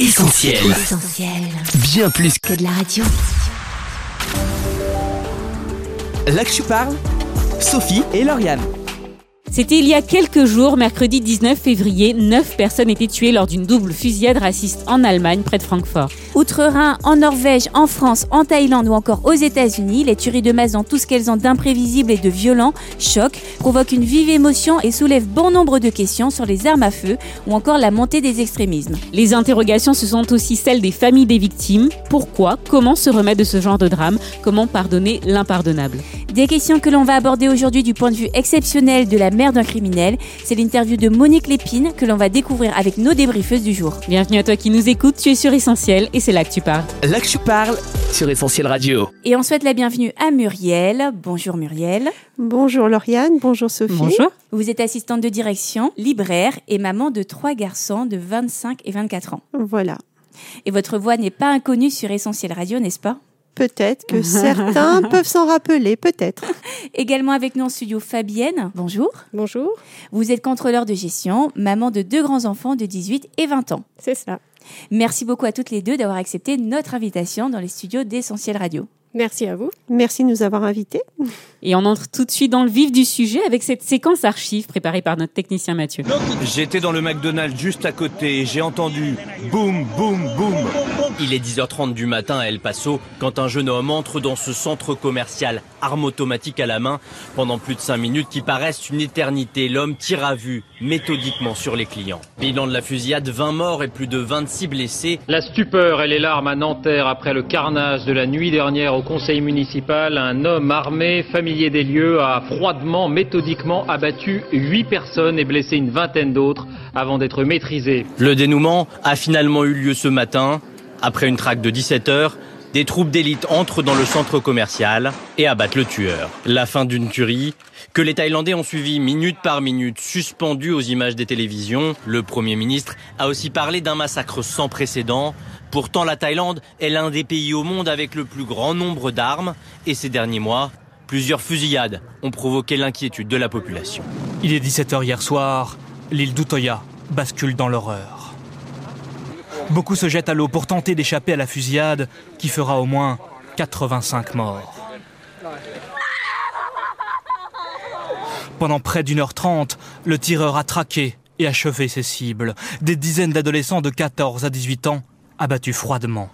Essentiel. Essentiel. Bien plus que Que de la radio. là que je parle. Sophie et Lauriane. C'était il y a quelques jours, mercredi 19 février, 9 personnes étaient tuées lors d'une double fusillade raciste en Allemagne, près de Francfort. Outre-Rhin, en Norvège, en France, en Thaïlande ou encore aux États-Unis, les tueries de masse dans tout ce qu'elles ont d'imprévisible et de violent, choquent, provoquent une vive émotion et soulèvent bon nombre de questions sur les armes à feu ou encore la montée des extrémismes. Les interrogations, ce sont aussi celles des familles des victimes. Pourquoi? Comment se remettre de ce genre de drame? Comment pardonner l'impardonnable Des questions que l'on va aborder aujourd'hui du point de vue exceptionnel de la mère d'un criminel. C'est l'interview de Monique Lépine que l'on va découvrir avec nos débriefeuses du jour. Bienvenue à toi qui nous écoutes, tu es sur Essentiel et c'est là que tu parles. Là que je parle sur Essentiel Radio. Et on souhaite la bienvenue à Muriel. Bonjour Muriel. Bonjour Lauriane, bonjour Sophie. Bonjour. Vous êtes assistante de direction, libraire et maman de trois garçons de 25 et 24 ans. Voilà. Et votre voix n'est pas inconnue sur Essentiel Radio, n'est-ce pas? Peut-être que certains peuvent s'en rappeler, peut-être. Également avec nous en studio Fabienne. Bonjour. Bonjour, Vous êtes contrôleur de gestion, maman de deux grands-enfants de 18 et 20 ans. c'est ça. Merci beaucoup à toutes les deux d'avoir accepté notre invitation dans les studios d'Essentiel Radio. Merci à vous. Merci de nous avoir invités. Et on entre tout de suite dans le vif du sujet avec cette séquence archive préparée par notre technicien Mathieu. J'étais dans le McDonald's juste à côté et j'ai entendu boum, boum, boum. Il est 10h30 du matin à El Paso quand un jeune homme entre dans ce centre commercial, arme automatique à la main, pendant plus de 5 minutes qui paraissent une éternité. L'homme tire à vue, méthodiquement sur les clients. Bilan de la fusillade, 20 morts et plus de 26 blessés. La stupeur et les larmes à Nanterre après le carnage de la nuit dernière au conseil municipal. Un homme armé, familier des lieux, a froidement, méthodiquement abattu huit personnes et blessé une vingtaine d'autres avant d'être maîtrisé. Le dénouement a finalement eu lieu ce matin. Après une traque de 17 heures, des troupes d'élite entrent dans le centre commercial et abattent le tueur. La fin d'une tuerie que les Thaïlandais ont suivi minute par minute, suspendu aux images des télévisions. Le Premier ministre a aussi parlé d'un massacre sans précédent. Pourtant, la Thaïlande est l'un des pays au monde avec le plus grand nombre d'armes. Et ces derniers mois, plusieurs fusillades ont provoqué l'inquiétude de la population. Il est 17h hier soir, l'île d'Utoya bascule dans l'horreur. Beaucoup se jettent à l'eau pour tenter d'échapper à la fusillade qui fera au moins 85 morts. Pendant près d'une heure trente, le tireur a traqué et achevé ses cibles. Des dizaines d'adolescents de 14 à 18 ans abattus froidement.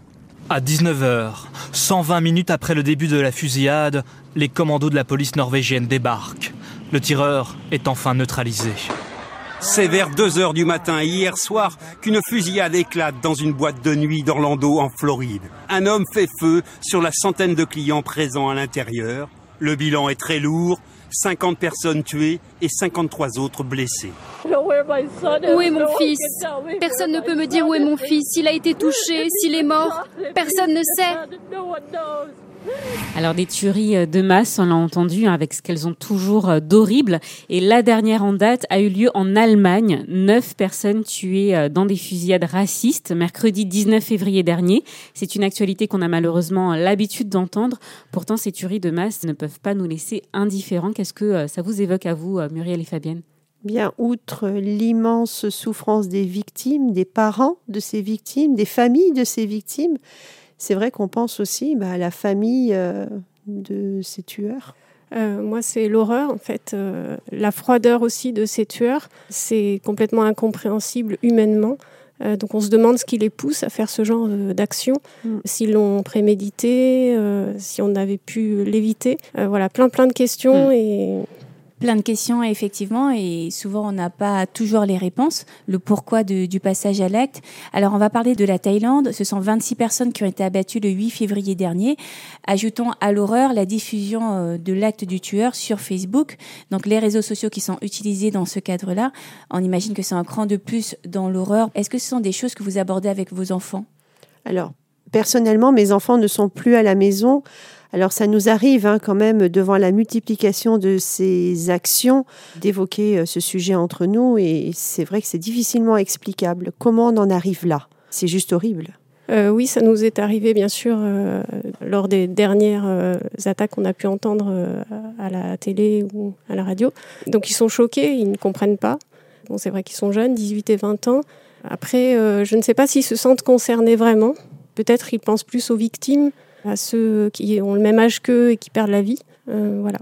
À 19h, 120 minutes après le début de la fusillade, les commandos de la police norvégienne débarquent. Le tireur est enfin neutralisé. C'est vers 2 heures du matin hier soir qu'une fusillade éclate dans une boîte de nuit d'Orlando en Floride. Un homme fait feu sur la centaine de clients présents à l'intérieur. Le bilan est très lourd, 50 personnes tuées et 53 autres blessées. Où est mon fils? Personne ne peut me dire où est mon fils, s'il a été touché, s'il est mort. Personne ne sait. Alors des tueries euh, de masse, on l'a entendu, hein, avec ce qu'elles ont toujours euh, d'horrible. Et la dernière en date a eu lieu en Allemagne. Neuf personnes tuées euh, dans des fusillades racistes, mercredi 19 février dernier. C'est une actualité qu'on a malheureusement l'habitude d'entendre. Pourtant, ces tueries de masse ne peuvent pas nous laisser indifférents. Qu'est-ce que ça vous évoque à vous, Muriel et Fabienne? Bien, outre l'immense souffrance des victimes, des parents de ces victimes, des familles de ces victimes, c'est vrai qu'on pense aussi bah, à la famille euh, de ces tueurs. Euh, moi, c'est l'horreur, en fait. euh, la froideur aussi de ces tueurs. C'est complètement incompréhensible humainement. Euh, donc, on se demande ce qui les pousse à faire ce genre euh, d'action. Mm. S'ils l'ont prémédité, euh, si on avait pu l'éviter. Voilà, plein, plein de questions. Mm. Et Plein de questions, effectivement, et souvent on n'a pas toujours les réponses, le pourquoi du passage à l'acte. Alors on va parler de la Thaïlande. Ce sont 26 personnes qui ont été abattues le 8 février dernier. Ajoutons à l'horreur la diffusion euh, de l'acte du tueur sur Facebook. Donc les réseaux sociaux qui sont utilisés dans ce cadre-là, on imagine que c'est un cran de plus dans l'horreur. Est-ce que ce sont des choses que vous abordez avec vos enfants? Alors, personnellement, mes enfants ne sont plus à la maison. Alors, ça nous arrive hein, quand même, devant la multiplication de ces actions, d'évoquer euh, ce sujet entre nous. Et c'est vrai que c'est difficilement explicable. Comment on en arrive là? C'est juste horrible. Euh, oui, ça nous est arrivé, bien sûr, euh, lors des dernières attaques qu'on a pu entendre à la télé ou à la radio. Donc, ils sont choqués, ils ne comprennent pas. Bon, c'est vrai qu'ils sont jeunes, 18 et 20 ans. Après, je ne sais pas s'ils se sentent concernés vraiment. Peut-être ils pensent plus aux victimes, à ceux qui ont le même âge qu'eux et qui perdent la vie. voilà.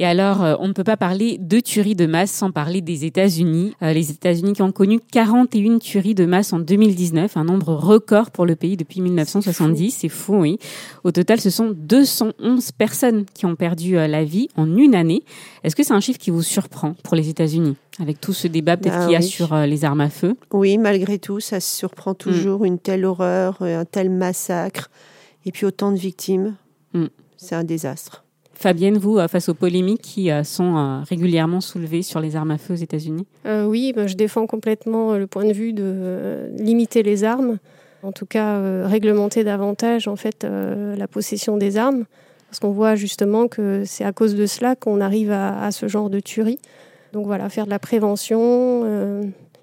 Et alors, euh, on ne peut pas parler de tueries de masse sans parler des États-Unis. Euh, les États-Unis qui ont connu 41 tueries de masse en 2019, un nombre record pour le pays depuis 1970. C'est fou. oui. Au total, ce sont 211 personnes qui ont perdu euh, la vie en une année. Est-ce que c'est un chiffre qui vous surprend pour les États-Unis avec tout ce débat peut-être bah qu'il y a sur les armes à feu? Oui, malgré tout, ça surprend toujours une telle horreur, un tel massacre, et puis autant de victimes. Mm. C'est un désastre. Fabienne, vous, euh, face aux polémiques qui euh, sont euh, régulièrement soulevées sur les armes à feu aux États-Unis? Oui, ben, je défends complètement le point de vue de limiter les armes, en tout cas réglementer davantage en fait la possession des armes, parce qu'on voit justement que c'est à cause de cela qu'on arrive à, ce genre de tuerie. Donc voilà, faire de la prévention.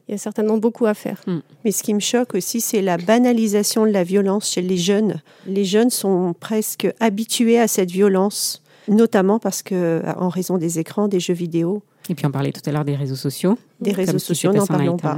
il y a certainement beaucoup à faire. Hmm. Mais ce qui me choque aussi, c'est la banalisation de la violence chez les jeunes. Les jeunes sont presque habitués à cette violence notamment parce que, en raison des écrans, des jeux vidéo. Et puis on parlait tout à l'heure des réseaux sociaux. Des réseaux sociaux, n'en parlons pas.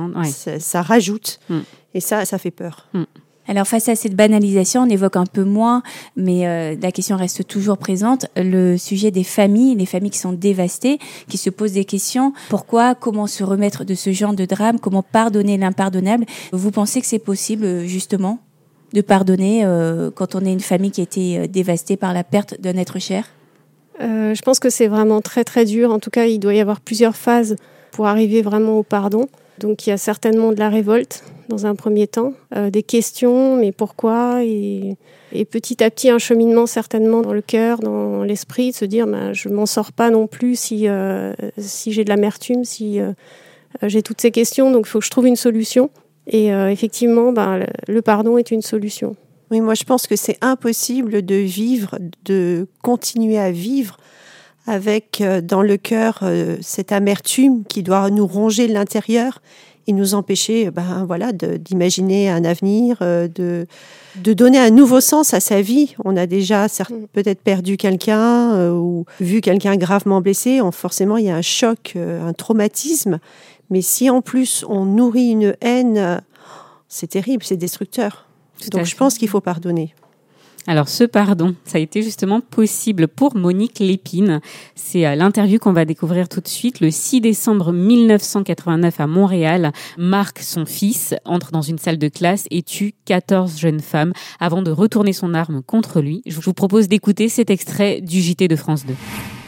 Ça, rajoute. Mm. Et ça, ça fait peur. Mm. Alors face à cette banalisation, on évoque un peu moins, mais euh, la question reste toujours présente, le sujet des familles, les familles qui sont dévastées, qui se posent des questions. Pourquoi? Comment se remettre de ce genre de drame? Comment pardonner l'impardonnable? Vous pensez que c'est possible justement de pardonner euh, quand on est une famille qui a été euh, dévastée par la perte d'un être cher? Euh, je pense que c'est vraiment très très dur. En tout cas, il doit y avoir plusieurs phases pour arriver vraiment au pardon. Donc il y a certainement de la révolte dans un premier temps, euh, des questions, mais pourquoi et, petit à petit un cheminement certainement dans le cœur, dans l'esprit, de se dire bah, je m'en sors pas non plus si, euh, si j'ai de l'amertume, si j'ai toutes ces questions, donc il faut que je trouve une solution. Et effectivement, bah, le pardon est une solution. Oui, moi je pense que c'est impossible de vivre, de continuer à vivre avec euh, dans le cœur euh, cette amertume qui doit nous ronger l'intérieur et nous empêcher ben voilà d'imaginer un avenir euh, de de donner un nouveau sens à sa vie. On a déjà mm. peut-être perdu quelqu'un ou vu quelqu'un gravement blessé on, forcément il y a un choc un traumatisme. Mais si en plus on nourrit une haine c'est terrible c'est destructeur donc je pense qu'il faut pardonner. Alors ce pardon, ça a été justement possible pour Monique Lépine. C'est l'interview qu'on va découvrir tout de suite. Le 6 décembre 1989 à Montréal, Marc, son fils, entre dans une salle de classe et tue 14 jeunes femmes avant de retourner son arme contre lui. Je vous propose d'écouter cet extrait du JT de France 2.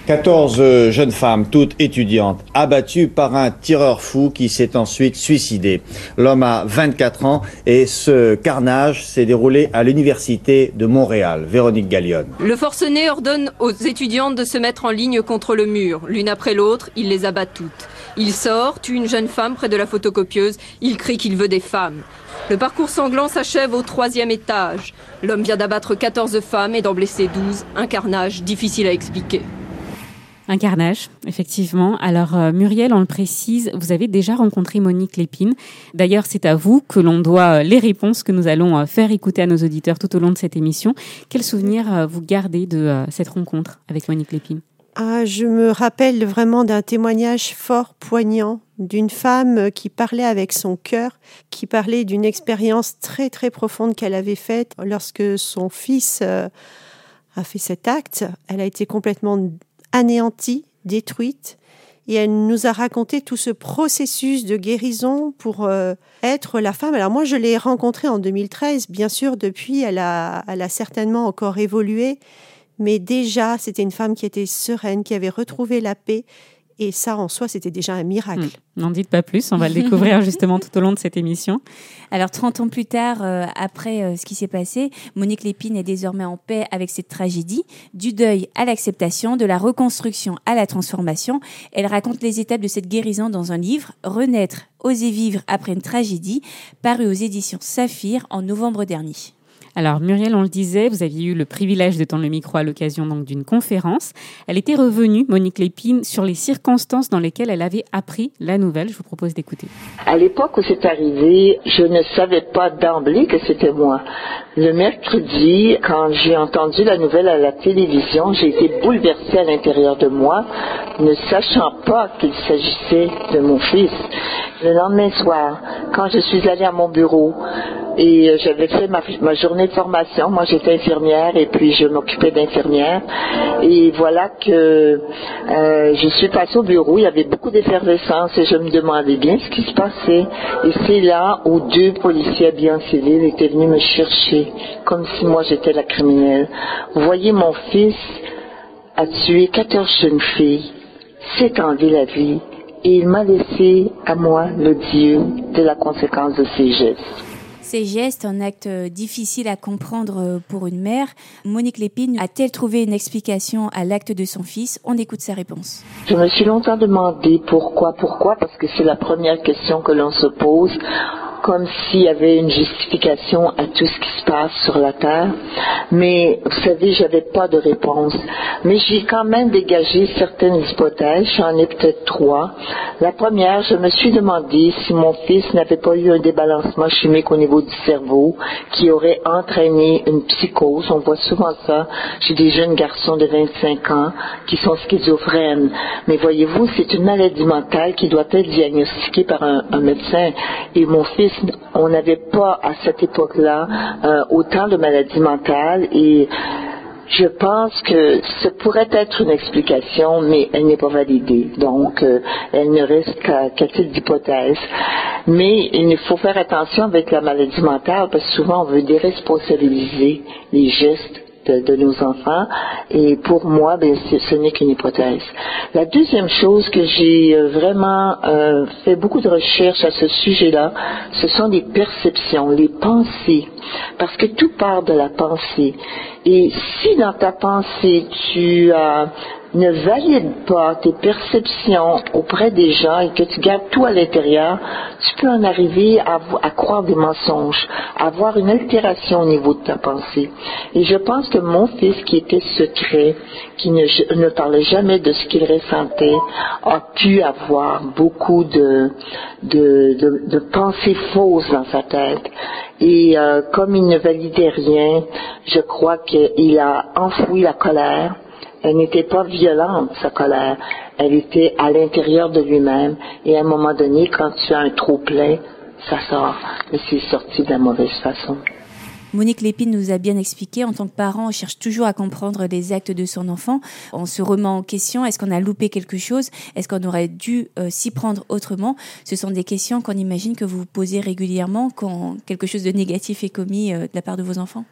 14 jeunes femmes, toutes étudiantes, abattues par un tireur fou qui s'est ensuite suicidé. L'homme a 24 ans et ce carnage s'est déroulé à l'université de Montréal. Véronique Gallion. Le forcené ordonne aux étudiantes de se mettre en ligne contre le mur. L'une après l'autre, il les abat toutes. Il sort, tue une jeune femme près de la photocopieuse. Il crie qu'il veut des femmes. Le parcours sanglant s'achève au troisième étage. L'homme vient d'abattre 14 femmes et d'en blesser 12. Un carnage difficile à expliquer. Un carnage, effectivement. Alors euh, Muriel, on le précise, vous avez déjà rencontré Monique Lépine. D'ailleurs, c'est à vous que l'on doit euh, les réponses que nous allons euh, faire écouter à nos auditeurs tout au long de cette émission. Quel souvenir vous gardez de cette rencontre avec Monique Lépine? Ah, je me rappelle vraiment d'un témoignage fort poignant d'une femme qui parlait avec son cœur, qui parlait d'une expérience très très profonde qu'elle avait faite lorsque son fils a fait cet acte. Elle a été complètement anéantie, détruite. Et elle nous a raconté tout ce processus de guérison pour euh, être la femme. Alors moi, je l'ai rencontrée en 2013. Bien sûr, depuis, elle a, elle a certainement encore évolué. Mais déjà, c'était une femme qui était sereine, qui avait retrouvé la paix et ça, en soi, c'était déjà un miracle. Hmm. N'en dites pas plus, on va le découvrir justement tout au long de cette émission. Alors, 30 ans plus tard, euh, après euh, ce qui s'est passé, Monique Lépine est désormais en paix avec cette tragédie, du deuil à l'acceptation, de la reconstruction à la transformation. Elle raconte les étapes de cette guérison dans un livre, Renaître, oser vivre après une tragédie, paru aux éditions Saphir en novembre dernier. Alors Muriel, on le disait, vous aviez eu le privilège de tendre le micro à l'occasion d'une conférence. Elle était revenue, Monique Lépine, sur les circonstances dans lesquelles elle avait appris la nouvelle. Je vous propose d'écouter. À l'époque où c'est arrivé, je ne savais pas d'emblée que c'était moi. Le mercredi, quand j'ai entendu la nouvelle à la télévision, j'ai été bouleversée à l'intérieur de moi, ne sachant pas qu'il s'agissait de mon fils. Le lendemain soir, quand je suis allée à mon bureau et euh, j'avais fait ma, journée de formation, moi j'étais infirmière et puis je m'occupais d'infirmière. Et voilà que euh, je suis passée au bureau, il y avait beaucoup d'effervescence et je me demandais bien ce qui se passait. Et c'est là où deux policiers bien civils étaient venus me chercher, comme si moi j'étais la criminelle. Vous voyez, mon fils a tué 14 jeunes filles, c'est enlevé la vie et il m'a laissé à moi le Dieu de la conséquence de ses gestes. Ces gestes, un acte difficile à comprendre pour une mère. Monique Lépine a-t-elle trouvé une explication à l'acte de son fils? On écoute sa réponse. Je me suis longtemps demandé pourquoi, pourquoi, parce que c'est la première question que l'on se pose comme s'il y avait une justification à tout ce qui se passe sur la Terre. Mais vous savez, j'avais pas de réponse. Mais j'ai quand même dégagé certaines hypothèses. J'en ai peut-être trois. La première, je me suis demandé si mon fils n'avait pas eu un débalancement chimique au niveau du cerveau qui aurait entraîné une psychose. On voit souvent ça chez des jeunes garçons de 25 ans qui sont schizophrènes. Mais voyez-vous, c'est une maladie mentale qui doit être diagnostiquée par un, un médecin. Et mon fils on n'avait pas à cette époque-là euh, autant de maladies mentales et je pense que ce pourrait être une explication, mais elle n'est pas validée. Donc, euh, elle ne reste qu'à titre d'hypothèse. Mais il faut faire attention avec la maladie mentale parce que souvent on veut déresponsabiliser les gestes de, nos enfants. Et pour moi, ben, ce n'est qu'une hypothèse. La deuxième chose que j'ai euh, vraiment euh, fait beaucoup de recherches à ce sujet-là, ce sont les perceptions, les pensées. Parce que tout part de la pensée. Et si dans ta pensée, tu as ne valide pas tes perceptions auprès des gens et que tu gardes tout à l'intérieur, tu peux en arriver à, à, croire des mensonges, à avoir une altération au niveau de ta pensée. Et je pense que mon fils, qui était secret, qui ne, ne parlait jamais de ce qu'il ressentait, a pu avoir beaucoup de, de, de, de pensées fausses dans sa tête. Et euh, comme il ne validait rien, je crois qu'il a enfoui la colère elle n'était pas violente, sa colère. Elle était à l'intérieur de lui-même. Et à un moment donné, quand tu as un trop plein, ça sort. Mais c'est sorti de la mauvaise façon. Monique Lépine nous a bien expliqué, en tant que parent, on cherche toujours à comprendre les actes de son enfant. On se remet en question, est-ce qu'on a loupé quelque chose? Est-ce qu'on aurait dû euh, s'y prendre autrement? Ce sont des questions qu'on imagine que vous posez régulièrement quand quelque chose de négatif est commis euh, de la part de vos enfants.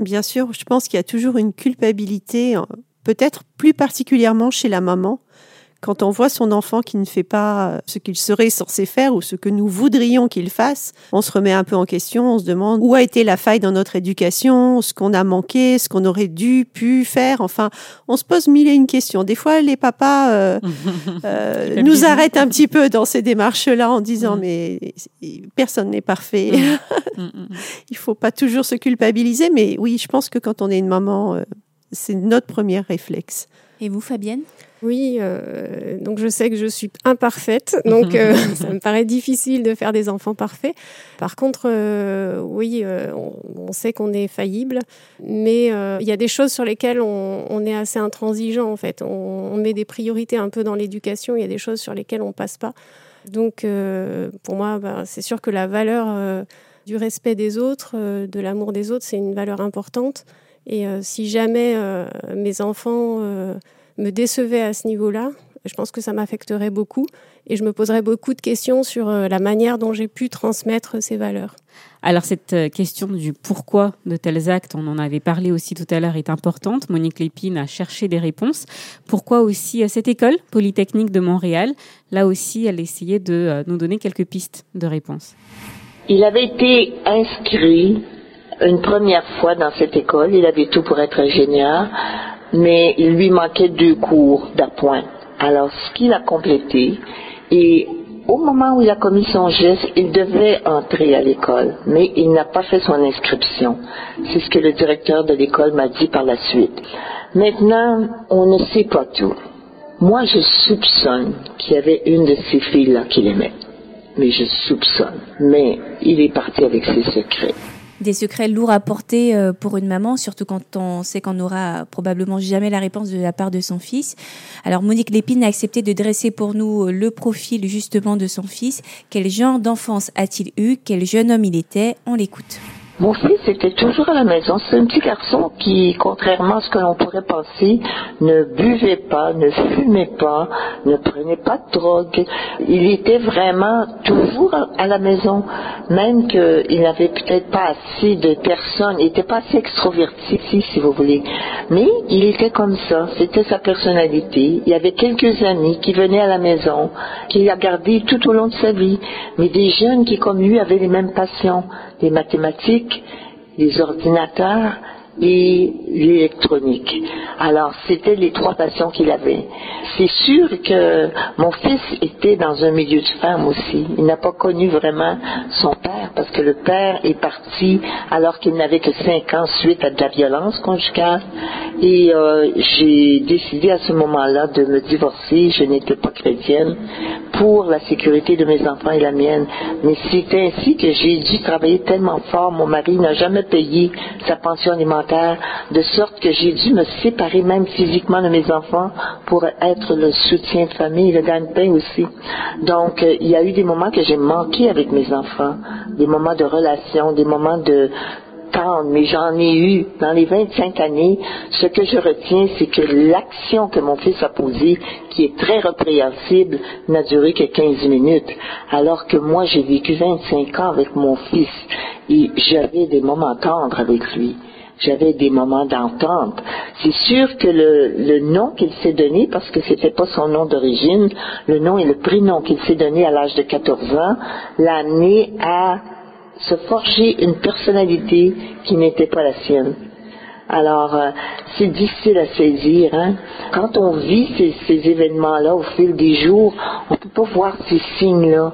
Bien sûr, je pense qu'il y a toujours une culpabilité peut-être plus particulièrement chez la maman, quand on voit son enfant qui ne fait pas euh, ce qu'il serait censé faire ou ce que nous voudrions qu'il fasse, on se remet un peu en question, on se demande où a été la faille dans notre éducation, ce qu'on a manqué, ce qu'on aurait dû, pu faire. Enfin, on se pose mille et une questions. Des fois, les papas euh, euh, nous arrêtent un petit peu dans ces démarches-là en disant mm. mais personne n'est parfait. Mm. Mm, Il faut pas toujours se culpabiliser, mais oui, je pense que quand on est une maman c'est notre premier réflexe. Et vous, Fabienne? Oui, euh, donc je sais que je suis imparfaite, donc euh, ça me paraît difficile de faire des enfants parfaits. Par contre, euh, oui, on, sait qu'on est faillible, mais il y a des choses sur lesquelles on, est assez intransigeant en fait. On, met des priorités un peu dans l'éducation. Il y a des choses sur lesquelles on passe pas. Donc, pour moi, bah, c'est sûr que la valeur du respect des autres, de l'amour des autres, c'est une valeur importante. Et euh, si jamais euh, mes enfants euh, me décevaient à ce niveau-là, je pense que ça m'affecterait beaucoup et je me poserais beaucoup de questions sur la manière dont j'ai pu transmettre ces valeurs. Alors cette question du pourquoi de tels actes, on en avait parlé aussi tout à l'heure, est importante. Monique Lépine a cherché des réponses. Pourquoi aussi à cette école polytechnique de Montréal? Là aussi, elle essayait de nous donner quelques pistes de réponses. Il avait été inscrit une première fois dans cette école. Il avait tout pour être ingénieur, mais il lui manquait deux cours d'appoint. Alors, ce qu'il a complété, et au moment où il a commis son geste, il devait entrer à l'école, mais il n'a pas fait son inscription. C'est ce que le directeur de l'école m'a dit par la suite. Maintenant, on ne sait pas tout. Moi, je soupçonne qu'il y avait une de ces filles-là qu'il aimait. Mais je soupçonne. Mais il est parti avec ses secrets. Des secrets lourds à porter euh, pour une maman, surtout quand on sait qu'on n'aura probablement jamais la réponse de la part de son fils. Alors Monique Lépine a accepté de dresser pour nous le profil justement de son fils. Quel genre d'enfance a-t-il eu? Quel jeune homme il était? On l'écoute. Mon fils était toujours à la maison. C'est un petit garçon qui, contrairement à ce que l'on pourrait penser, ne buvait pas, ne fumait pas, ne prenait pas de drogue. Il était vraiment toujours à la maison, même qu'il n'avait peut-être pas assez de personnes, il n'était pas assez extroverti, si vous voulez. Mais il était comme ça, c'était sa personnalité. Il y avait quelques amis qui venaient à la maison, qu'il a gardé tout au long de sa vie, mais des jeunes qui, comme lui, avaient les mêmes passions les mathématiques, les ordinateurs et l'électronique. Alors, c'était les trois passions qu'il avait. C'est sûr que mon fils était dans un milieu de femmes aussi. Il n'a pas connu vraiment son père parce que le père est parti alors qu'il n'avait que cinq ans suite à de la violence conjugale. Et euh, j'ai décidé à ce moment-là de me divorcer. Je n'étais pas chrétienne pour la sécurité de mes enfants et la mienne. Mais c'est ainsi que j'ai dû travailler tellement fort. Mon mari n'a jamais payé sa pension alimentaire, de sorte que j'ai dû me séparer même physiquement de mes enfants pour être le soutien de famille, le gagne-pain aussi. Donc, euh, il y a eu des moments que j'ai manqué avec mes enfants, des moments de relation, des moments de, mais j'en ai eu dans les 25 années. Ce que je retiens, c'est que l'action que mon fils a posée, qui est très répréhensible, n'a duré que 15 minutes, alors que moi, j'ai vécu 25 ans avec mon fils et j'avais des moments tendres avec lui j'avais des moments d'entente. C'est sûr que le, nom qu'il s'est donné, parce que c'était pas son nom d'origine, le nom et le prénom qu'il s'est donné à l'âge de 14 ans, l'a amené à se forger une personnalité qui n'était pas la sienne. Alors, euh, c'est difficile à saisir. Hein? Quand on vit ces, ces événements-là au fil des jours, on ne peut pas voir ces signes-là.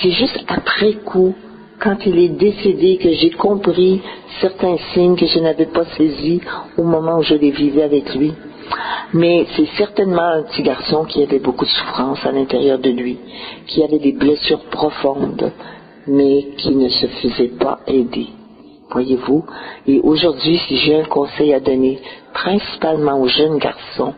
C'est juste après coup, quand il est décédé, que j'ai compris certains signes que je n'avais pas saisis au moment où je les vivais avec lui. Mais c'est certainement un petit garçon qui avait beaucoup de souffrance à l'intérieur de lui, qui avait des blessures profondes, mais qui ne se faisait pas aider. Voyez-vous? Et aujourd'hui, si j'ai un conseil à donner, principalement aux jeunes garçons,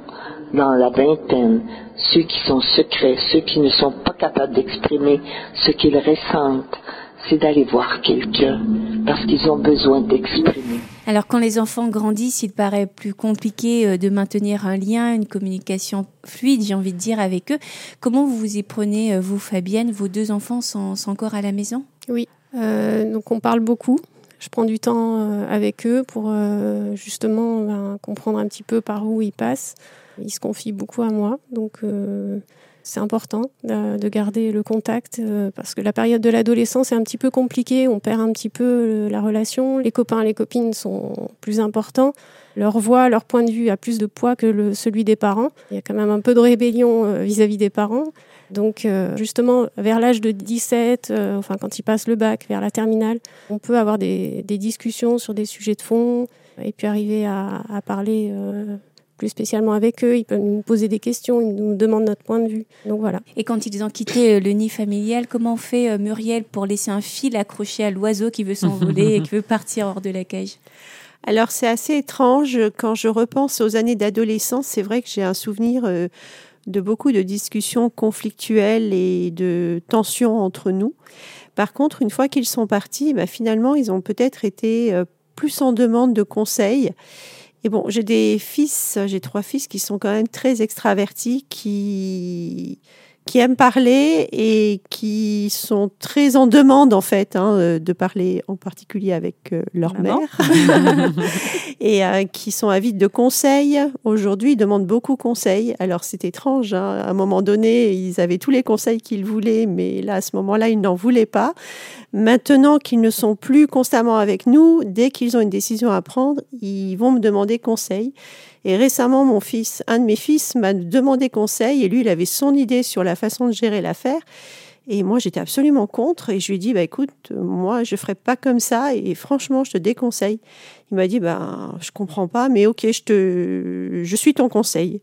dans la vingtaine, ceux qui sont secrets, ceux qui ne sont pas capables d'exprimer ce qu'ils ressentent, c'est d'aller voir quelqu'un parce qu'ils ont besoin d'exprimer. Alors quand les enfants grandissent, il paraît plus compliqué euh, de maintenir un lien, une communication fluide, j'ai envie de dire, avec eux. Comment vous vous y prenez, euh, vous Fabienne? Vos deux enfants sont, encore à la maison? Oui, euh, donc on parle beaucoup. Je prends du temps avec eux pour justement ben, comprendre un petit peu par où ils passent. Ils se confient beaucoup à moi, donc c'est important de garder le contact euh, parce que la période de l'adolescence est un petit peu compliquée. On perd un petit peu euh, la relation. Les copains, les copines sont plus importants. Leur voix, leur point de vue a plus de poids que le, celui des parents. Il y a quand même un peu de rébellion euh, vis-à-vis des parents. Donc justement, vers l'âge de 17, enfin quand ils passent le bac, vers la terminale, on peut avoir des, discussions sur des sujets de fond et puis arriver à parler plus spécialement avec eux. Ils peuvent nous poser des questions, ils nous demandent notre point de vue. Donc voilà. Et quand ils ont quitté euh, le nid familial, comment fait euh, Muriel pour laisser un fil accroché à l'oiseau qui veut s'envoler et qui veut partir hors de la cage? Alors c'est assez étrange quand je repense aux années d'adolescence. C'est vrai que j'ai un souvenir euh, de beaucoup de discussions conflictuelles et de tensions entre nous. Par contre, une fois qu'ils sont partis, bah, finalement, ils ont peut-être été plus en demande de conseils et bon, j'ai des fils, j'ai trois fils qui sont quand même très extravertis, qui qui aiment parler et qui sont très en demande en fait hein, euh, de parler en particulier avec euh, leur mère et euh, qui sont avides de conseils. Aujourd'hui, ils demandent beaucoup de conseils. Alors c'est étrange, hein. à un moment donné, ils avaient tous les conseils qu'ils voulaient, mais là, à ce moment-là, ils n'en voulaient pas. Maintenant qu'ils ne sont plus constamment avec nous, dès qu'ils ont une décision à prendre, ils vont me demander conseil. Et récemment, mon fils, un de mes fils m'a demandé conseil et lui, il avait son idée sur la façon de gérer l'affaire. Et moi, j'étais absolument contre et je lui ai dit, bah, écoute, moi, je ferai pas comme ça et franchement, je te déconseille. Il m'a dit, bah, je comprends pas, mais ok, je te, je suis ton conseil.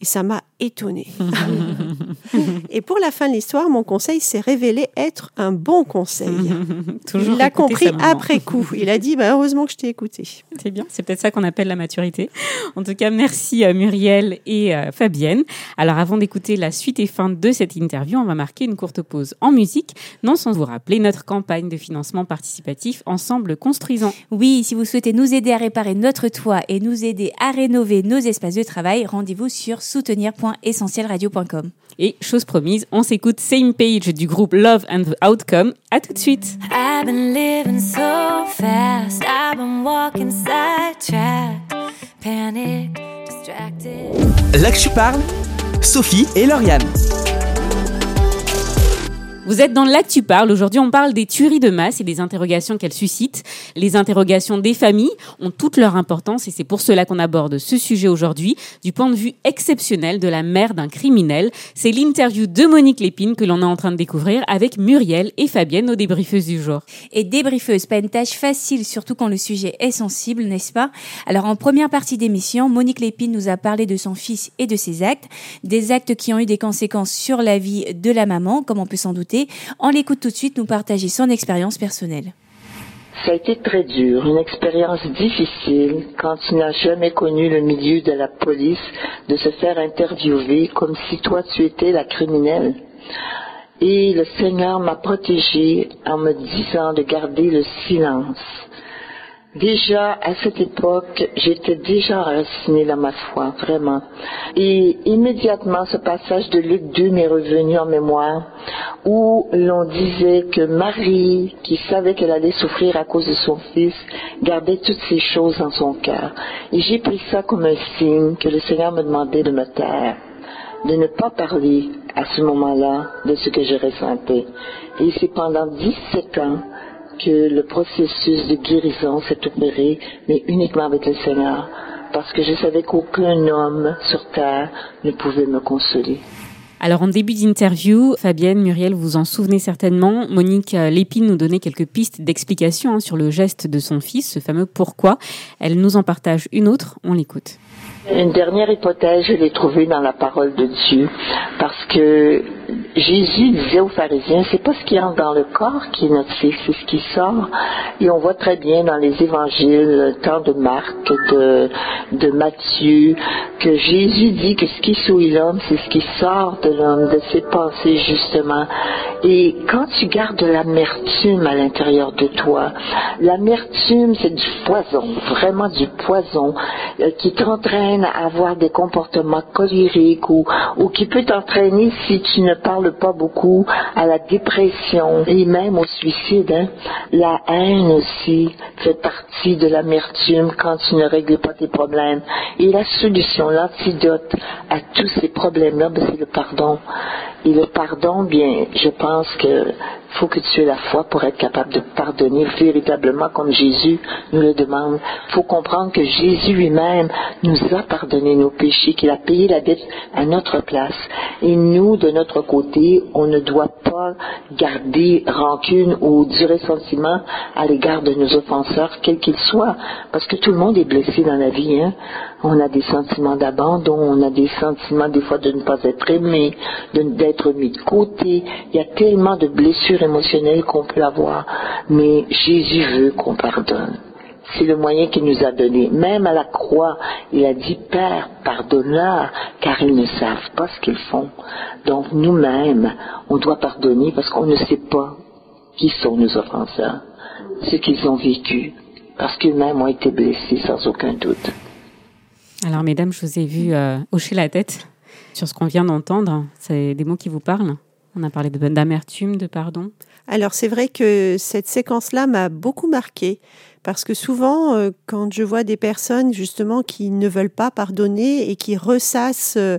Et ça m'a étonnée. et pour la fin de l'histoire, mon conseil s'est révélé être un bon conseil. Toujours Il l'a compris après coup. Il a dit bah, heureusement que je t'ai écouté. C'est bien, c'est peut-être ça qu'on appelle la maturité. En tout cas, merci à Muriel et euh, Fabienne. Alors avant d'écouter la suite et fin de cette interview, on va marquer une courte pause en musique, non sans vous rappeler notre campagne de financement participatif Ensemble Construisons. Oui, si vous souhaitez nous aider à réparer notre toit et nous aider à rénover nos espaces de travail, rendez-vous sur soutenir.essentielradio.com. Et chose promise, on s'écoute Same Page du groupe Love and the Outcome. À tout de suite. I've been living so fast. I've been walking sidetracked, panic, distracted. Là que je parle, Sophie et Lauriane. Vous êtes dans L'Actu Parle. Aujourd'hui, on parle des tueries de masse et des interrogations qu'elles suscitent. Les interrogations des familles ont toute leur importance et c'est pour cela qu'on aborde ce sujet aujourd'hui du point de vue exceptionnel de la mère d'un criminel. C'est l'interview de Monique Lépine que l'on est en train de découvrir avec Muriel et Fabienne, nos débriefeuses du jour. Et débriefeuse, pas une tâche facile, surtout quand le sujet est sensible, n'est-ce pas? Alors en première partie d'émission, Monique Lépine nous a parlé de son fils et de ses actes, des actes qui ont eu des conséquences sur la vie de la maman, comme on peut s'en douter. On l'écoute tout de suite nous partager son expérience personnelle. Ça a été très dur, une expérience difficile quand tu n'as jamais connu le milieu de la police, de se faire interviewer comme si toi tu étais la criminelle. Et le Seigneur m'a protégée en me disant de garder le silence. Déjà, à cette époque, j'étais déjà enracinée dans ma foi, vraiment. Et immédiatement, ce passage de Luc 2 m'est revenu en mémoire, où l'on disait que Marie, qui savait qu'elle allait souffrir à cause de son fils, gardait toutes ces choses dans son cœur. Et j'ai pris ça comme un signe que le Seigneur me demandait de me taire de ne pas parler à ce moment-là de ce que je ressentais. Et c'est pendant 17 ans que le processus de guérison s'est opéré, mais uniquement avec le Seigneur, parce que je savais qu'aucun homme sur terre ne pouvait me consoler. Alors en début d'interview, Fabienne, Muriel, vous en souvenez certainement, Monique euh, Lépine nous donnait quelques pistes d'explication hein, sur le geste de son fils, ce fameux pourquoi. Elle nous en partage une autre, on l'écoute. Une dernière hypothèse, je l'ai trouvée dans la parole de Dieu, parce que Jésus disait aux pharisiens, c'est pas ce qui entre dans le corps qui est fils, c'est ce qui sort. Et on voit très bien dans les évangiles, tant de Marc, de, de Matthieu, que Jésus dit que ce qui souille l'homme, c'est ce qui sort de l'homme, de ses pensées justement. Et quand tu gardes de l'amertume à l'intérieur de toi, l'amertume c'est du poison, vraiment du poison, euh, qui t'entraîne à avoir des comportements colériques ou, qui peut t'entraîner si tu ne parles pas beaucoup à la dépression et même au suicide. hein. La haine aussi fait partie de l'amertume quand tu ne règles pas tes problèmes. Et la solution, l'antidote à tous ces problèmes-là, ben, c'est le pardon. Et le pardon, bien, je pense que faut que tu aies la foi pour être capable de pardonner véritablement comme Jésus nous le demande. faut comprendre que Jésus lui-même nous a pardonné nos péchés, qu'il a payé la dette à notre place. Et nous, de notre côté, on ne doit pas garder rancune ou du ressentiment à l'égard de nos offenseurs, quels qu'ils soient, parce que tout le monde est blessé dans la vie. Hein? On a des sentiments d'abandon, on a des sentiments des fois de ne pas être aimé, d'être mis de côté. Il y a tellement de blessures émotionnelles qu'on peut avoir. Mais Jésus veut qu'on pardonne. C'est le moyen qu'il nous a donné. Même à la croix, il a dit, Père, pardonne-leur, car ils ne savent pas ce qu'ils font. Donc nous-mêmes, on doit pardonner parce qu'on ne sait pas qui sont nos offenseurs, ce qu'ils ont vécu, parce qu'eux-mêmes ont été blessés sans aucun doute. Alors mesdames, je vous ai vu euh, hocher la tête sur ce qu'on vient d'entendre. C'est des mots qui vous parlent On a parlé de- d'amertume, de pardon. Alors c'est vrai que cette séquence-là m'a beaucoup marquée parce que souvent, euh, quand je vois des personnes justement qui ne veulent pas pardonner et qui ressassent euh,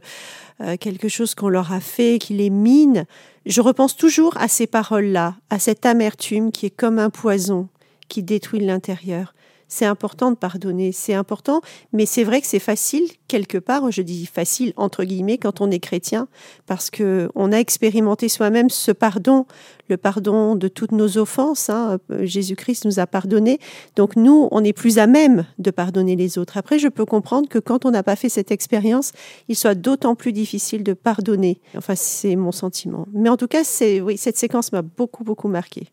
euh, quelque chose qu'on leur a fait, qui les mine, je repense toujours à ces paroles-là, à cette amertume qui est comme un poison qui détruit l'intérieur. C'est important de pardonner, c'est important, mais c'est vrai que c'est facile quelque part, je dis facile entre guillemets quand on est chrétien parce que on a expérimenté soi-même ce pardon, le pardon de toutes nos offenses, hein. Jésus-Christ nous a pardonné. Donc nous, on est plus à même de pardonner les autres. Après, je peux comprendre que quand on n'a pas fait cette expérience, il soit d'autant plus difficile de pardonner. Enfin, c'est mon sentiment. Mais en tout cas, c'est oui, cette séquence m'a beaucoup beaucoup marqué.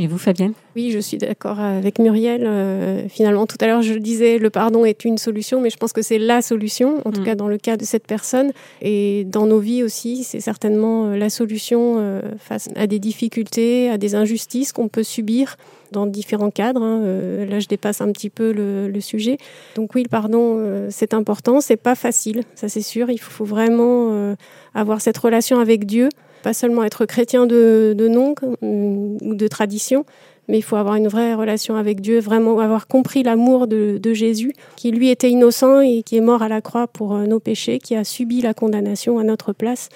Et vous, Fabienne? Oui, je suis d'accord avec Muriel. Euh, finalement, tout à l'heure, je disais le pardon est une solution, mais je pense que c'est la solution, en tout mm. cas dans le cas de cette personne. Et dans nos vies aussi, c'est certainement euh, la solution euh, face à des difficultés, à des injustices qu'on peut subir dans différents cadres. Hein. là, je dépasse un petit peu le, sujet. Donc oui, le pardon, c'est important. C'est pas facile, ça c'est sûr. Il faut vraiment avoir cette relation avec Dieu pas seulement être chrétien de, nom ou de tradition, mais il faut avoir une vraie relation avec Dieu, vraiment avoir compris l'amour de, Jésus, qui lui était innocent et qui est mort à la croix pour euh, nos péchés, qui a subi la condamnation à notre place.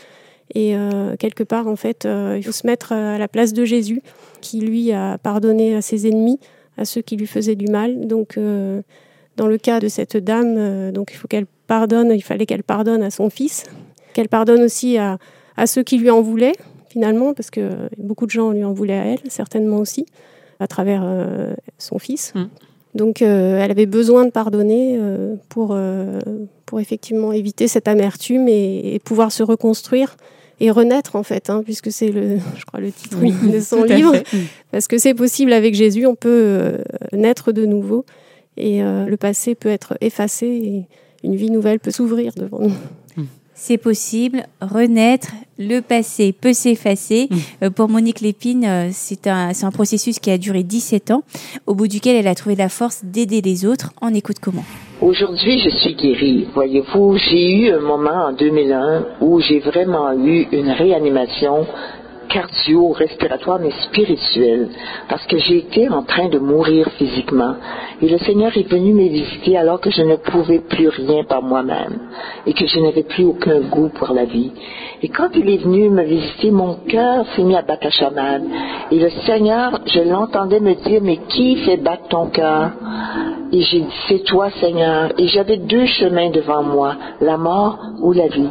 Et euh, quelque part, en fait, euh, il faut se mettre à la place de Jésus, qui lui a pardonné à ses ennemis, à ceux qui lui faisaient du mal. Donc, dans le cas de cette dame, donc il faut qu'elle pardonne, il fallait qu'elle pardonne à son fils, qu'elle pardonne aussi à, à ceux qui lui en voulaient, finalement, parce que beaucoup de gens lui en voulaient à elle, certainement aussi, à travers euh, son fils. Mm. Donc euh, elle avait besoin de pardonner euh, pour, pour effectivement éviter cette amertume et, pouvoir se reconstruire et renaître en fait, hein, puisque c'est le, je crois le titre de son livre, mm. parce que c'est possible avec Jésus, on peut naître de nouveau et le passé peut être effacé et une vie nouvelle peut s'ouvrir devant nous c'est possible, renaître, le passé peut s'effacer. Mmh. Euh, pour Monique Lépine, euh, c'est un, un processus qui a duré 17 ans, au bout duquel elle a trouvé la force d'aider les autres. On écoute comment Aujourd'hui, je suis guérie. Voyez-vous, j'ai eu un moment en 2001 où j'ai vraiment eu une réanimation cardio-respiratoire, mais spirituel, parce que j'ai été en train de mourir physiquement. Et le Seigneur est venu me visiter alors que je ne pouvais plus rien par moi-même et que je n'avais plus aucun goût pour la vie. Et quand il est venu me visiter, mon cœur s'est mis à battre à Et le Seigneur, je l'entendais me dire, mais qui fait battre ton cœur? Et j'ai dit, c'est toi, Seigneur. Et j'avais deux chemins devant moi, la mort ou la vie.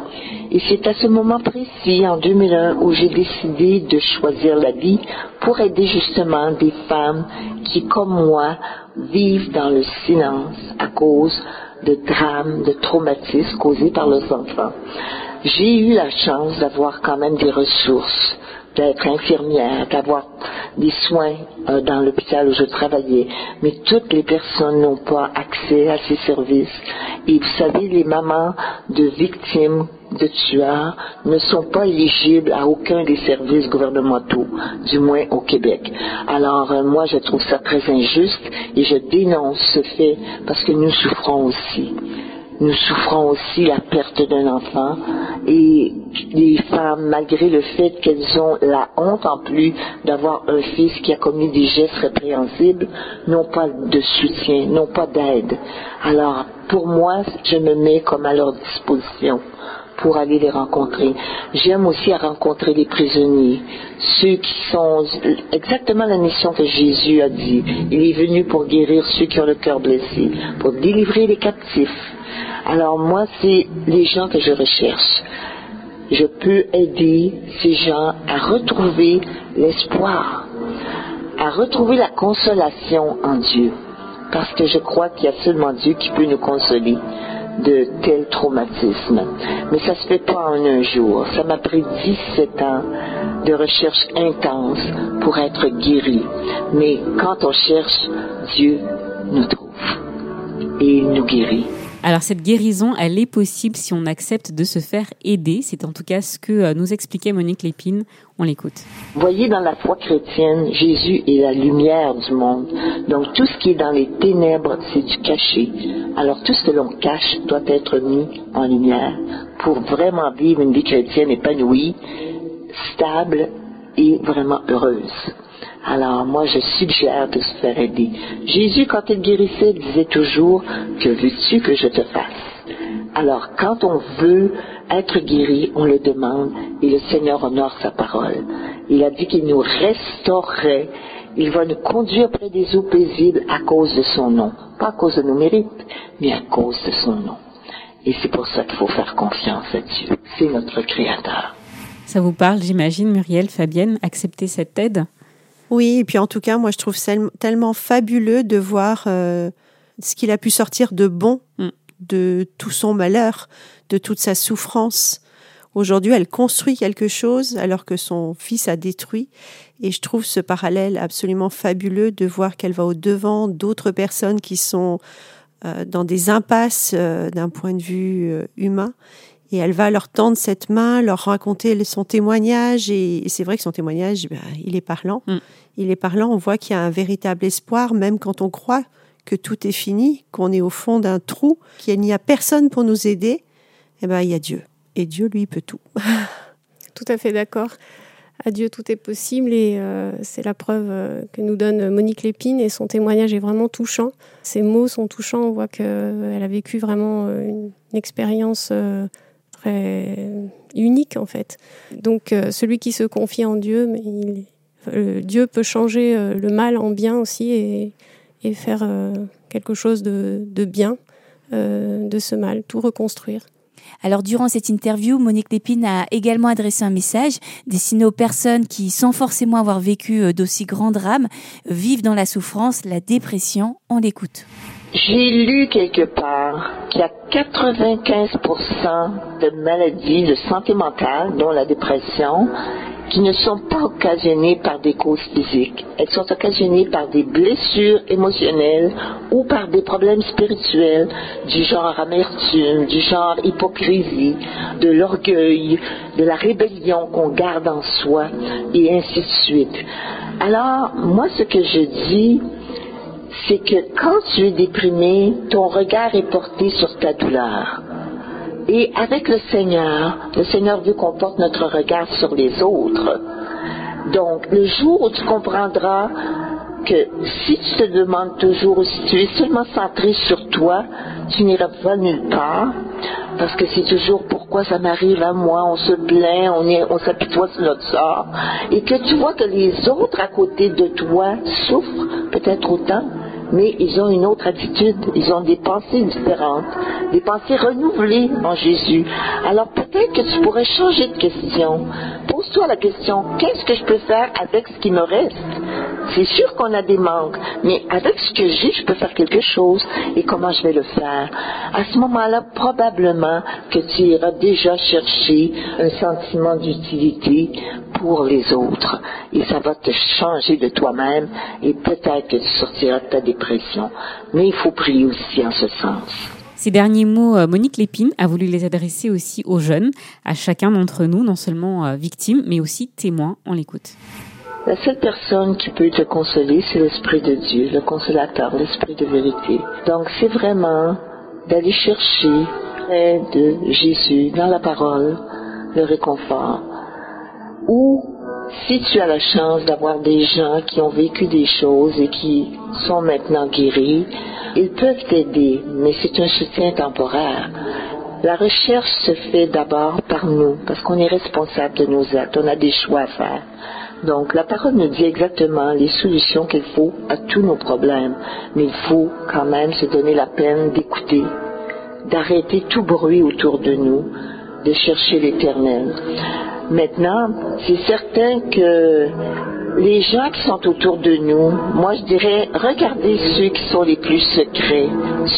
Et c'est à ce moment précis, en 2001, où j'ai décidé de choisir la vie pour aider justement des femmes qui, comme moi, vivent dans le silence à cause de drames, de traumatismes causés par leurs enfants. J'ai eu la chance d'avoir quand même des ressources d'être infirmière, d'avoir des soins euh, dans l'hôpital où je travaillais, mais toutes les personnes n'ont pas accès à ces services. Et vous savez, les mamans de victimes de tueurs ne sont pas éligibles à aucun des services gouvernementaux, du moins au Québec. Alors euh, moi, je trouve ça très injuste et je dénonce ce fait parce que nous souffrons aussi nous souffrons aussi la perte d'un enfant et les femmes, malgré le fait qu'elles ont la honte en plus d'avoir un fils qui a commis des gestes répréhensibles, n'ont pas de soutien, n'ont pas d'aide. Alors, pour moi, je me mets comme à leur disposition pour aller les rencontrer. J'aime aussi à rencontrer les prisonniers, ceux qui sont exactement la mission que Jésus a dit. Il est venu pour guérir ceux qui ont le cœur blessé, pour délivrer les captifs, alors moi, c'est les gens que je recherche. Je peux aider ces gens à retrouver l'espoir, à retrouver la consolation en Dieu. Parce que je crois qu'il y a seulement Dieu qui peut nous consoler de tels traumatismes. Mais ça se fait pas en un jour. Ça m'a pris 17 ans de recherche intense pour être guéri. Mais quand on cherche, Dieu nous trouve et il nous guérit. Alors cette guérison, elle est possible si on accepte de se faire aider. C'est en tout cas ce que euh, nous expliquait Monique Lépine. On l'écoute. Voyez, dans la foi chrétienne, Jésus est la lumière du monde. Donc tout ce qui est dans les ténèbres, c'est du caché. Alors tout ce que l'on cache doit être mis en lumière pour vraiment vivre une vie chrétienne épanouie, stable et vraiment heureuse. Alors moi, je suggère de se faire aider. Jésus, quand il guérissait, disait toujours, que veux-tu que je te fasse? Alors quand on veut être guéri, on le demande et le Seigneur honore sa parole. Il a dit qu'il nous restaurerait Il va nous conduire près des eaux paisibles à cause de son nom. Pas à cause de nos mérites, mais à cause de son nom. Et c'est pour ça qu'il faut faire confiance à Dieu. C'est notre Créateur. Ça vous parle, j'imagine, Muriel, Fabienne, accepter cette aide? Oui, et puis en tout cas, moi je trouve tellement fabuleux de voir euh, ce qu'il a pu sortir de bon Mm. de tout son malheur, de toute sa souffrance. Aujourd'hui, elle construit quelque chose alors que son fils a détruit. Et je trouve ce parallèle absolument fabuleux de voir qu'elle va au devant d'autres personnes qui sont euh, dans des impasses euh, d'un point de vue humain. Et elle va leur tendre cette main, leur raconter son témoignage. Et, c'est vrai que son témoignage, ben, il est parlant. Mm. Il est parlant. On voit qu'il y a un véritable espoir, même quand on croit que tout est fini, qu'on est au fond d'un trou, qu'il n'y a personne pour nous aider. Eh ben, il y a Dieu. Et Dieu, lui, peut tout. Tout à fait d'accord. À Dieu, tout est possible et euh, c'est la preuve euh, que nous donne Monique Lépine et son témoignage est vraiment touchant. Ses mots sont touchants, on voit qu'elle a vécu vraiment euh, une, une expérience euh, très unique en fait. Donc euh, celui qui se confie en Dieu, mais il- euh, Dieu peut changer euh, le mal en bien aussi et, et faire euh, quelque chose de, de bien euh, de ce mal, tout reconstruire. Alors durant cette interview, Monique Lépine a également adressé un message destiné aux personnes qui, sans forcément avoir vécu d'aussi grands drames, vivent dans la souffrance, la dépression. On l'écoute. J'ai lu quelque part qu'il y a 95% de maladies de santé mentale, dont la dépression, qui ne sont pas occasionnées par des causes physiques. Elles sont occasionnées par des blessures émotionnelles ou par des problèmes spirituels du genre amertume, du genre hypocrisie, de l'orgueil, de la rébellion qu'on garde en soi et ainsi de suite. Alors, moi, ce que je dis, c'est que quand tu es déprimé, ton regard est porté sur ta douleur. Et avec le Seigneur, le Seigneur veut qu'on porte notre regard sur les autres. Donc, le jour où tu comprendras que si tu te demandes toujours, si tu es seulement centré sur toi, tu n'iras pas nulle part, parce que c'est toujours pourquoi ça m'arrive à moi, on se plaint, on, on s'apitoie sur notre sort, et que tu vois que les autres à côté de toi souffrent peut-être autant, mais ils ont une autre attitude, ils ont des pensées différentes, des pensées renouvelées en Jésus. Alors peut-être que tu pourrais changer de question. Pose-toi la question, qu'est-ce que je peux faire avec ce qui me reste? C'est sûr qu'on a des manques, mais avec ce que j'ai, je peux faire quelque chose et comment je vais le faire? À ce moment-là, probablement que tu iras déjà chercher un sentiment d'utilité pour les autres et ça va te changer de toi-même et peut-être que tu sortiras de ta dépression. Mais il faut prier aussi en ce sens. Ces derniers mots, euh, Monique Lépine a voulu les adresser aussi aux jeunes, à chacun d'entre nous, non seulement euh, victimes, mais aussi témoins. On l'écoute. La seule personne qui peut te consoler, c'est l'Esprit de Dieu, le consolateur, l'Esprit de vérité. Donc c'est vraiment d'aller chercher près de Jésus, dans la parole, le réconfort. Ou si tu as la chance d'avoir des gens qui ont vécu des choses et qui sont maintenant guéris, ils peuvent t'aider, mais c'est un soutien temporaire. La recherche se fait d'abord par nous, parce qu'on est responsable de nos actes, on a des choix à faire. Donc la parole nous dit exactement les solutions qu'il faut à tous nos problèmes, mais il faut quand même se donner la peine d'écouter, d'arrêter tout bruit autour de nous, de chercher l'éternel. Maintenant, c'est certain que les gens qui sont autour de nous, moi je dirais, regardez ceux qui sont les plus secrets,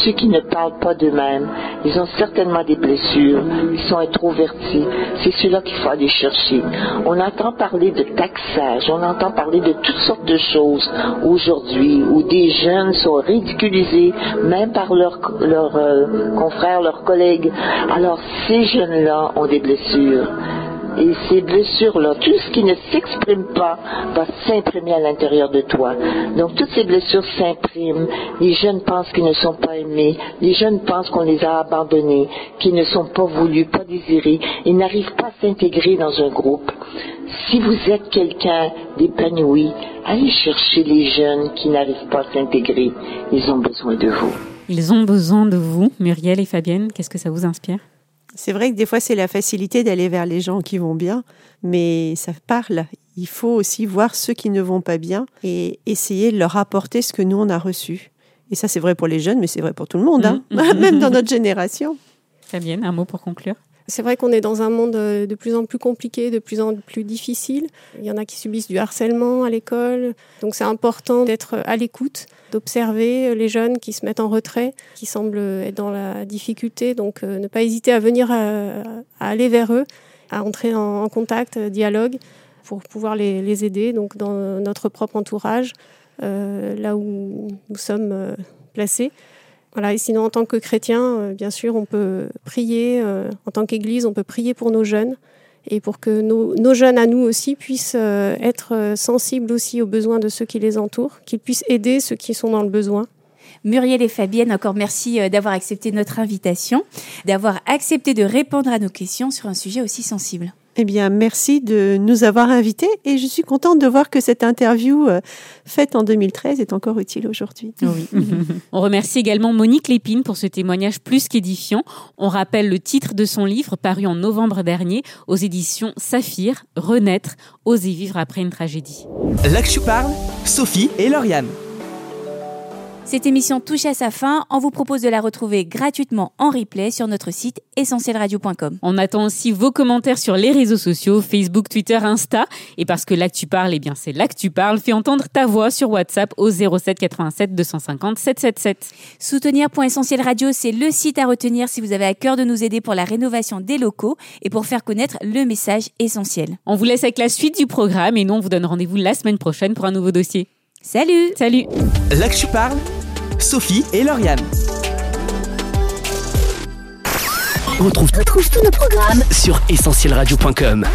ceux qui ne parlent pas d'eux-mêmes. Ils ont certainement des blessures, ils sont introvertis. C'est ceux-là qu'il faut aller chercher. On entend parler de taxage, on entend parler de toutes sortes de choses aujourd'hui, où des jeunes sont ridiculisés, même par leurs euh, confrères, leurs collègues. Alors ces jeunes-là ont des blessures. Et ces blessures-là, tout ce qui ne s'exprime pas va s'imprimer à l'intérieur de toi. Donc toutes ces blessures s'impriment. Les jeunes pensent qu'ils ne sont pas aimés. Les jeunes pensent qu'on les a abandonnés, qu'ils ne sont pas voulus, pas désirés. Ils n'arrivent pas à s'intégrer dans un groupe. Si vous êtes quelqu'un d'épanoui, allez chercher les jeunes qui n'arrivent pas à s'intégrer. Ils ont besoin de vous. Ils ont besoin de vous, Muriel et Fabienne. Qu'est-ce que ça vous inspire? C'est vrai que des fois, c'est la facilité d'aller vers les gens qui vont bien, mais ça parle. il faut aussi voir ceux qui ne vont pas bien et essayer de leur apporter ce que nous, on a reçu. Et ça, c'est vrai pour les jeunes, mais c'est vrai pour tout le monde, hein. Mhm. même dans notre génération. Fabienne, un mot pour conclure? C'est vrai qu'on est dans un monde euh, de plus en plus compliqué, de plus en plus difficile. Il y en a qui subissent du harcèlement à l'école. Donc c'est important d'être à l'écoute, d'observer les jeunes qui se mettent en retrait, qui semblent être dans la difficulté. Donc euh, ne pas hésiter à venir à, aller vers eux, à entrer en, contact, euh, dialogue, pour pouvoir les, aider donc dans notre propre entourage, euh, là où nous sommes euh, placés. Voilà, et sinon, en tant que chrétien, euh, bien sûr, on peut prier, euh, en tant qu'Église, on peut prier pour nos jeunes et pour que nos, jeunes à nous aussi puissent euh, être sensibles aussi aux besoins de ceux qui les entourent, qu'ils puissent aider ceux qui sont dans le besoin. Muriel et Fabienne, encore merci d'avoir accepté notre invitation, d'avoir accepté de répondre à nos questions sur un sujet aussi sensible. Eh bien, merci de nous avoir invités et je suis contente de voir que cette interview euh, faite en 2013 est encore utile aujourd'hui. Oui. On remercie également Monique Lépine pour ce témoignage plus qu'édifiant. On rappelle le titre de son livre paru en novembre dernier aux éditions Saphir, Renaître, oser vivre après une tragédie. Là que je parle, Sophie et Lauriane. Cette émission touche à sa fin. On vous propose de la retrouver gratuitement en replay sur notre site essentielradio.com. On attend aussi vos commentaires sur les réseaux sociaux, Facebook, Twitter, Insta. Et parce que là que tu parles, eh bien c'est là que tu parles. Fais entendre ta voix sur WhatsApp au 07 87 250 777. Soutenir.essentiel radio, c'est le site à retenir si vous avez à cœur de nous aider pour la rénovation des locaux et pour faire connaître le message essentiel. On vous laisse avec la suite du programme et nous on vous donne rendez-vous la semaine prochaine pour un nouveau dossier. Salut Salut Là que je parle, Sophie et Lauriane. Retrouve tous nos programmes sur essentielradio.com.